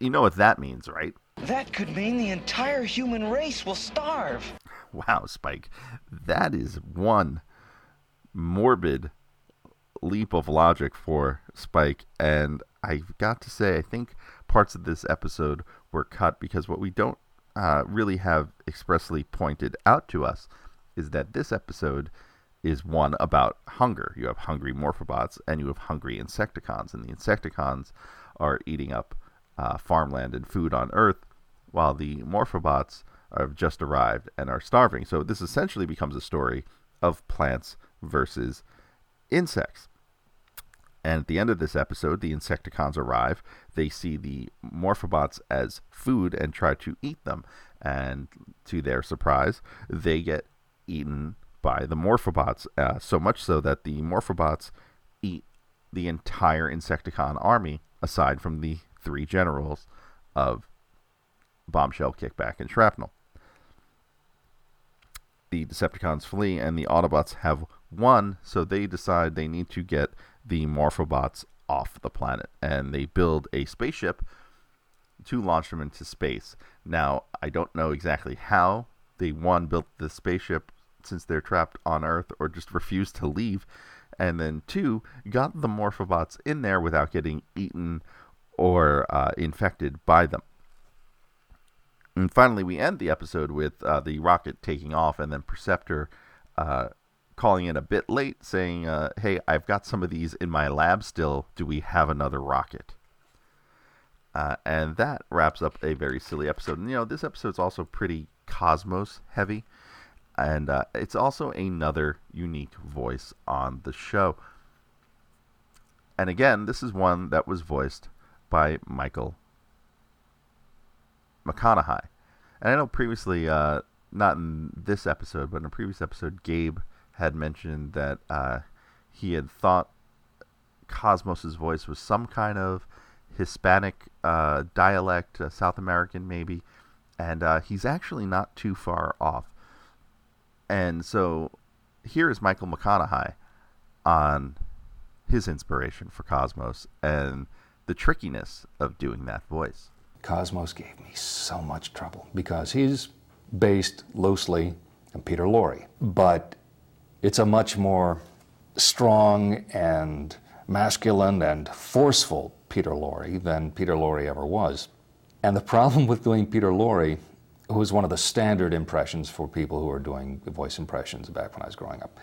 Speaker 1: you know what that means, right?
Speaker 6: That could mean the entire human race will starve.
Speaker 1: Wow, Spike. That is one morbid leap of logic for Spike. And I've got to say, I think parts of this episode were cut because what we don't uh, really have expressly pointed out to us is that this episode is one about hunger. You have hungry Morphobots and you have hungry Insecticons, and the Insecticons are eating up uh, farmland and food on Earth, while the Morphobots have just arrived and are starving. So this essentially becomes a story of plants versus insects. And at the end of this episode, the Insecticons arrive. They see the Morphobots as food and try to eat them. And to their surprise, they get eaten by the Morphobots. Uh, so much so that the Morphobots eat the entire Insecticon army, aside from the three generals of Bombshell, Kickback, and Shrapnel. The Decepticons flee, and the Autobots have won, so they decide they need to get the Morphobots off the planet, and they build a spaceship to launch them into space. Now, I don't know exactly how they one built the spaceship since they're trapped on Earth, or just refuse to leave, and then two got the Morphobots in there without getting eaten or uh, infected by them. And finally, we end the episode with uh, the rocket taking off, and then Perceptor uh, calling in a bit late, saying, uh, "Hey, I've got some of these in my lab still. Do we have another rocket?" Uh, and that wraps up a very silly episode. And you know, this episode's also pretty cosmos heavy, and uh, it's also another unique voice on the show. And again, this is one that was voiced by Michael McConnohie. And I know previously, uh, not in this episode, but in a previous episode, Gabe had mentioned that uh, he had thought Cosmos's voice was some kind of Hispanic uh, dialect, uh, South American maybe, and uh, he's actually not too far off. And so here is Michael McConnohie on his inspiration for Cosmos and the trickiness of doing that voice.
Speaker 5: Cosmos gave me so much trouble because he's based loosely on Peter Lorre, but It's a much more strong and masculine and forceful Peter Lorre than Peter Lorre ever was. And the problem with doing Peter Lorre, who was one of the standard impressions for people who are doing voice impressions back when I was growing up,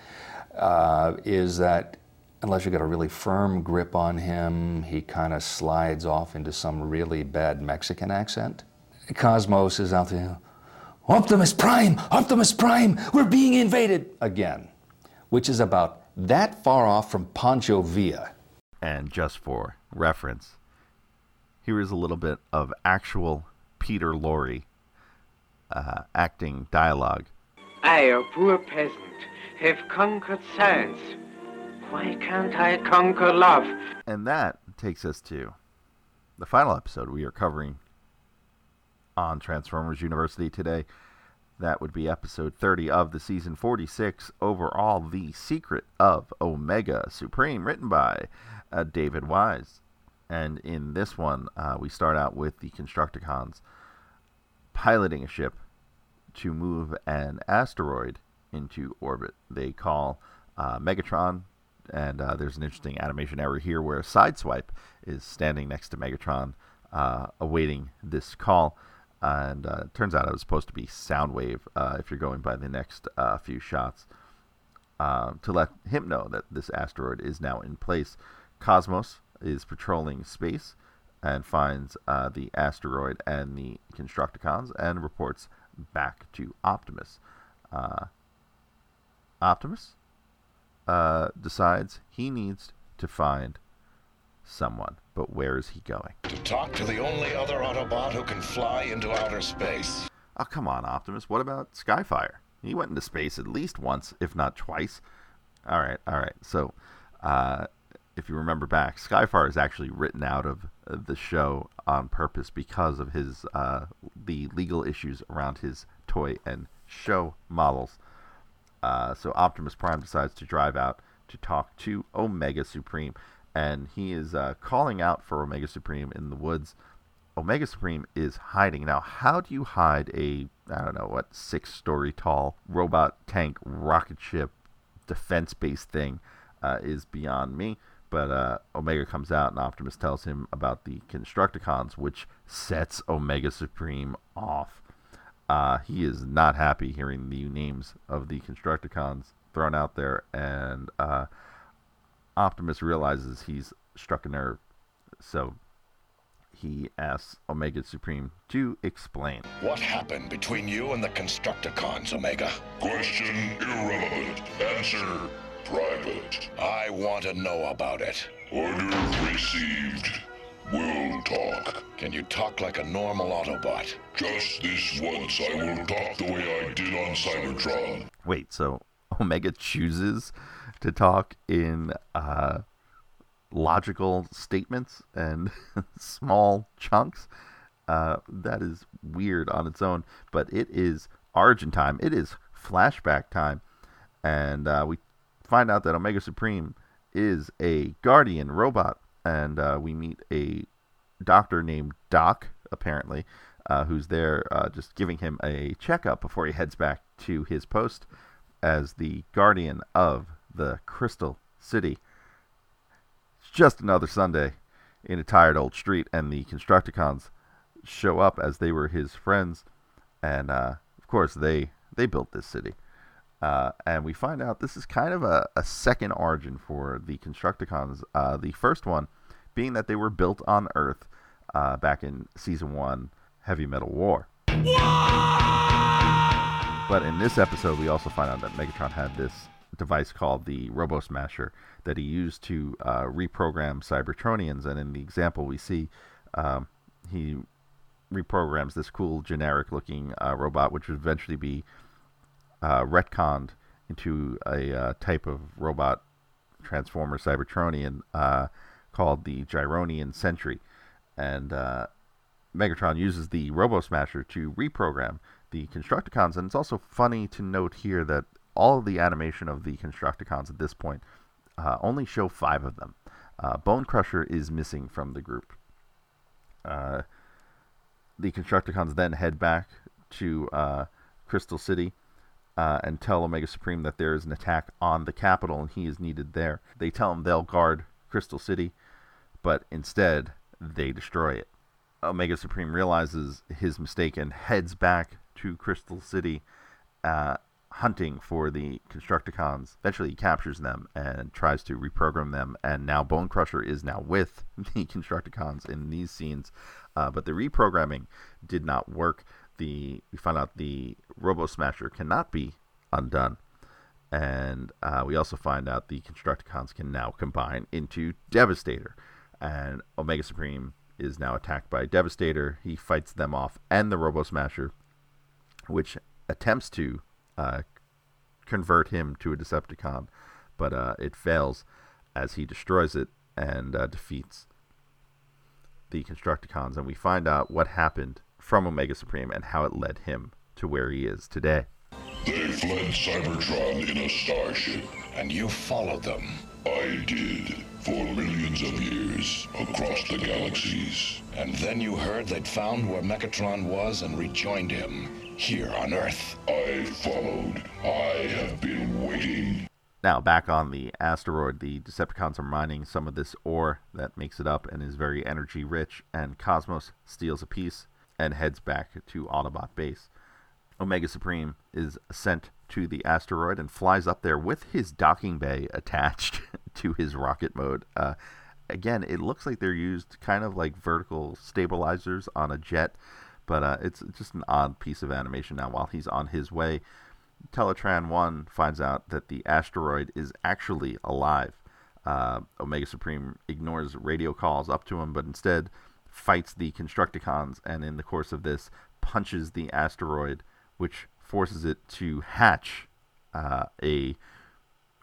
Speaker 5: uh, is that unless you get a really firm grip on him, he kind of slides off into some really bad Mexican accent. Cosmos is out there, Optimus Prime, Optimus Prime, we're being invaded again, which is about that far off from Pancho Villa.
Speaker 1: And just for reference, here is a little bit of actual Peter Lorre uh, acting dialogue.
Speaker 9: I, a poor peasant, have conquered science. Why can't I conquer love?
Speaker 1: And that takes us to the final episode we are covering on Transformers University today. That would be episode 30 of the season 46 overall, The Secret of Omega Supreme, written by uh, David Wise. And in this one, uh, we start out with the Constructicons piloting a ship to move an asteroid into orbit. They call uh, Megatron, and uh, there's an interesting animation error here where Sideswipe is standing next to Megatron, uh, awaiting this call. And uh, it turns out it was supposed to be Soundwave uh, if you're going by the next uh, few shots to let him know that this asteroid is now in place. Cosmos is patrolling space and finds the asteroid and the Constructicons and reports back to Optimus. Uh, Optimus uh, decides he needs to find someone, but where is he going?
Speaker 4: To talk to the only other Autobot who can fly into outer space.
Speaker 1: Oh, come on, Optimus. What about Skyfire? He went into space at least once, if not twice. All right, all right. So, uh, if you remember back, Skyfire is actually written out of the show on purpose because of his uh, the legal issues around his toy and show models. Uh, so Optimus Prime decides to drive out to talk to Omega Supreme, and he is uh, calling out for Omega Supreme in the woods. Omega Supreme is hiding now. How do you hide a I don't know what six story tall robot tank rocket ship defense based thing uh, is beyond me. But uh, Omega comes out and Optimus tells him about the Constructicons, which sets Omega Supreme off. Uh, he is not happy hearing the names of the Constructicons thrown out there, and uh, Optimus realizes he's struck a nerve. So he asks Omega Supreme to explain.
Speaker 4: What happened between you and the Constructicons, Omega?
Speaker 10: Question irrelevant. Answer private.
Speaker 4: I want to know about it.
Speaker 10: Order received. We'll talk.
Speaker 4: Can you talk like a normal Autobot?
Speaker 10: Just this once, I will talk the way I did on Cybertron.
Speaker 1: Wait, so Omega chooses to talk in uh, logical statements and small chunks? Uh, that is weird on its own, but it is origin time. It is flashback time. And uh, we find out that Omega Supreme is a guardian robot, and uh, we meet a doctor named Doc, apparently, uh, who's there uh, just giving him a checkup before he heads back to his post as the guardian of the Crystal City. It's just another Sunday in a tired old street, and the Constructicons show up as they were his friends, and uh, of course they they built this city. Uh, and we find out this is kind of a, a second origin for the Constructicons. Uh, the first one being that they were built on Earth uh, back in Season 1 Heavy Metal War. But in this episode, we also find out that Megatron had this device called the Robo Smasher that he used to uh, reprogram Cybertronians. And in the example we see, um, he reprograms this cool generic looking uh, robot, which would eventually be uh, retconned into a uh, type of robot transformer Cybertronian uh, called the Gyronian Sentry. And uh, Megatron uses the Robo Smasher to reprogram the Constructicons. And it's also funny to note here that all of the animation of the Constructicons at this point uh, only show five of them. Uh, Bone Crusher is missing from the group. the Constructicons then head back to Crystal City uh, and tell Omega Supreme that there is an attack on the capital and he is needed there. They tell him they'll guard Crystal City, but instead they destroy it. Omega Supreme realizes his mistake and heads back to Crystal City, uh, hunting for the Constructicons. Eventually, he captures them and tries to reprogram them. And now Bone Crusher is now with the Constructicons in these scenes, uh, but the reprogramming did not work. The we find out the Robo Smasher cannot be undone. And uh, we also find out the Constructicons can now combine into Devastator. And Omega Supreme is now attacked by Devastator. He fights them off and the Robo Smasher, which attempts to uh, convert him to a Decepticon, but uh, it fails as he destroys it and uh, defeats the Constructicons. And we find out what happened from Omega Supreme and how it led him to where he is today.
Speaker 10: They fled Cybertron in a starship.
Speaker 4: And you followed them.
Speaker 10: I did, for millions of years, across the galaxies.
Speaker 4: And then you heard they'd found where Megatron was and rejoined him, here on Earth.
Speaker 10: I followed. I have been waiting.
Speaker 1: Now, back on the asteroid, the Decepticons are mining some of this ore that makes it up and is very energy rich, and Cosmos steals a piece and heads back to Autobot base. Omega Supreme is sent to the asteroid and flies up there with his docking bay attached to his rocket mode. Uh, again, it looks like they're used kind of like vertical stabilizers on a jet, but uh, it's just an odd piece of animation now. While he's on his way, Teletran 1 finds out that the asteroid is actually alive. Uh, Omega Supreme ignores radio calls up to him, but instead fights the Constructicons, and in the course of this, punches the asteroid, which forces it to hatch uh, a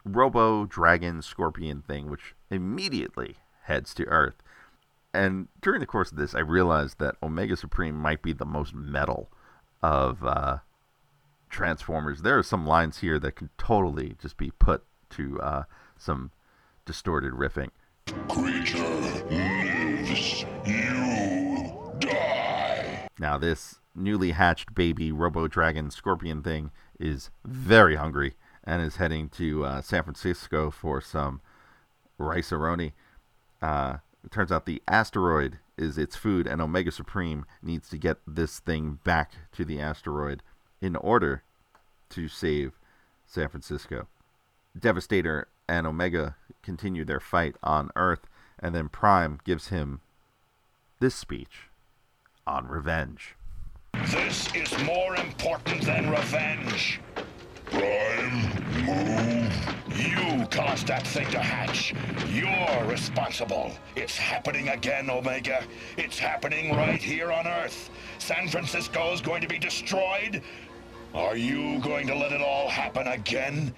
Speaker 1: robo dragon scorpion thing, which immediately heads to Earth. And during the course of this, I realized that Omega Supreme might be the most metal of uh, Transformers. There are some lines here that can totally just be put to uh, some distorted riffing.
Speaker 10: Creature lives, you die.
Speaker 1: Now, this newly hatched baby Robo Dragon Scorpion thing is very hungry and is heading to uh, San Francisco for some rice uh, it turns out the asteroid is its food, and Omega Supreme needs to get this thing back to the asteroid in order to save San Francisco. Devastator and Omega continue their fight on Earth, and then Prime gives him this speech on revenge.
Speaker 4: This is more important than revenge.
Speaker 10: Prime, move.
Speaker 4: You caused that thing to hatch. You're responsible. It's happening again, Omega. It's happening right here on Earth. San Francisco's going to be destroyed. Are you going to let it all happen again?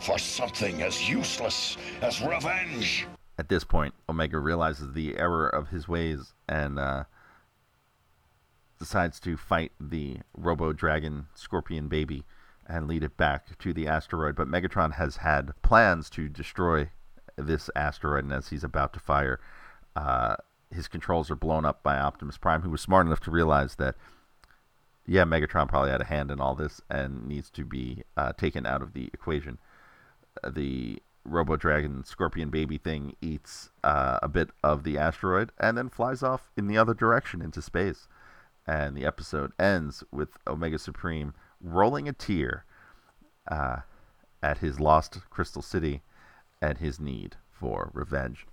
Speaker 4: For something as useless as revenge?
Speaker 1: At this point, Omega realizes the error of his ways and uh, decides to fight the Robo Dragon Scorpion baby and lead it back to the asteroid. But Megatron has had plans to destroy this asteroid, and as he's about to fire, uh, his controls are blown up by Optimus Prime, who was smart enough to realize that, yeah, Megatron probably had a hand in all this and needs to be uh, taken out of the equation. The Robo Dragon Scorpion Baby thing eats uh, a bit of the asteroid and then flies off in the other direction into space. And the episode ends with Omega Supreme rolling a tear uh, at his lost Crystal City and his need for revenge.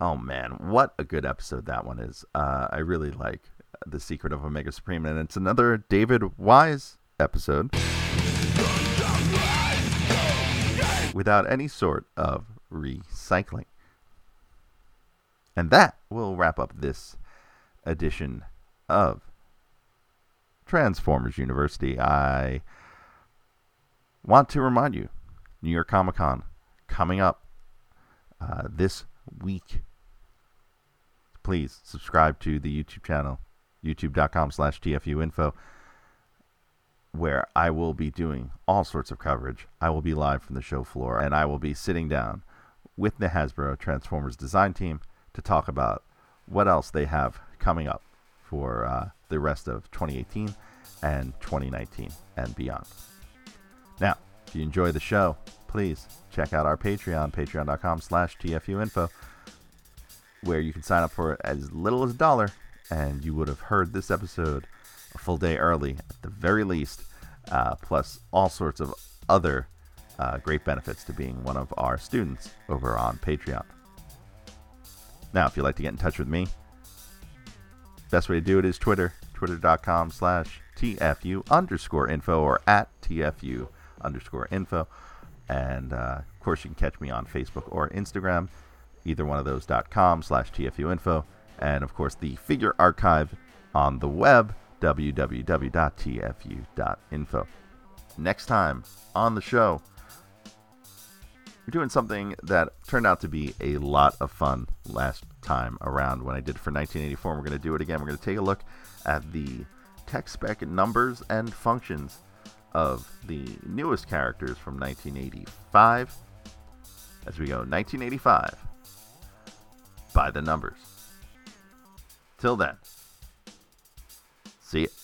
Speaker 1: Oh man, what a good episode that one is. Uh, I really like The Secret of Omega Supreme, and it's another David Wise episode without any sort of recycling. And that will wrap up this edition of Transformers University. I want to remind you New York Comic Con coming up uh, this week. Please subscribe to the YouTube channel, youtube.com slash tfuinfo, where I will be doing all sorts of coverage. I will be live from the show floor, and I will be sitting down with the Hasbro Transformers design team to talk about what else they have coming up for uh, the rest of 2018 and 2019 and beyond. Now, if you enjoy the show, please check out our Patreon, patreon.com slash tfuinfo, where you can sign up for as little as a dollar, and you would have heard this episode full day early at the very least, uh, plus all sorts of other uh, great benefits to being one of our students over on Patreon. Now, if you'd like to get in touch with me, best way to do it is Twitter, twitter.com slash TFU underscore info or at TFU underscore info. And uh, of course, you can catch me on Facebook or Instagram, either one of those dot com slash TFU info. And of course, the figure archive on the web, www.tfu.info. Next time on the show, we're doing something that turned out to be a lot of fun last time around when I did for 1984. We're going to do it again. We're going to take a look at the tech spec numbers and functions of the newest characters from 1985 as we go 1985 by the numbers. Till then, see you.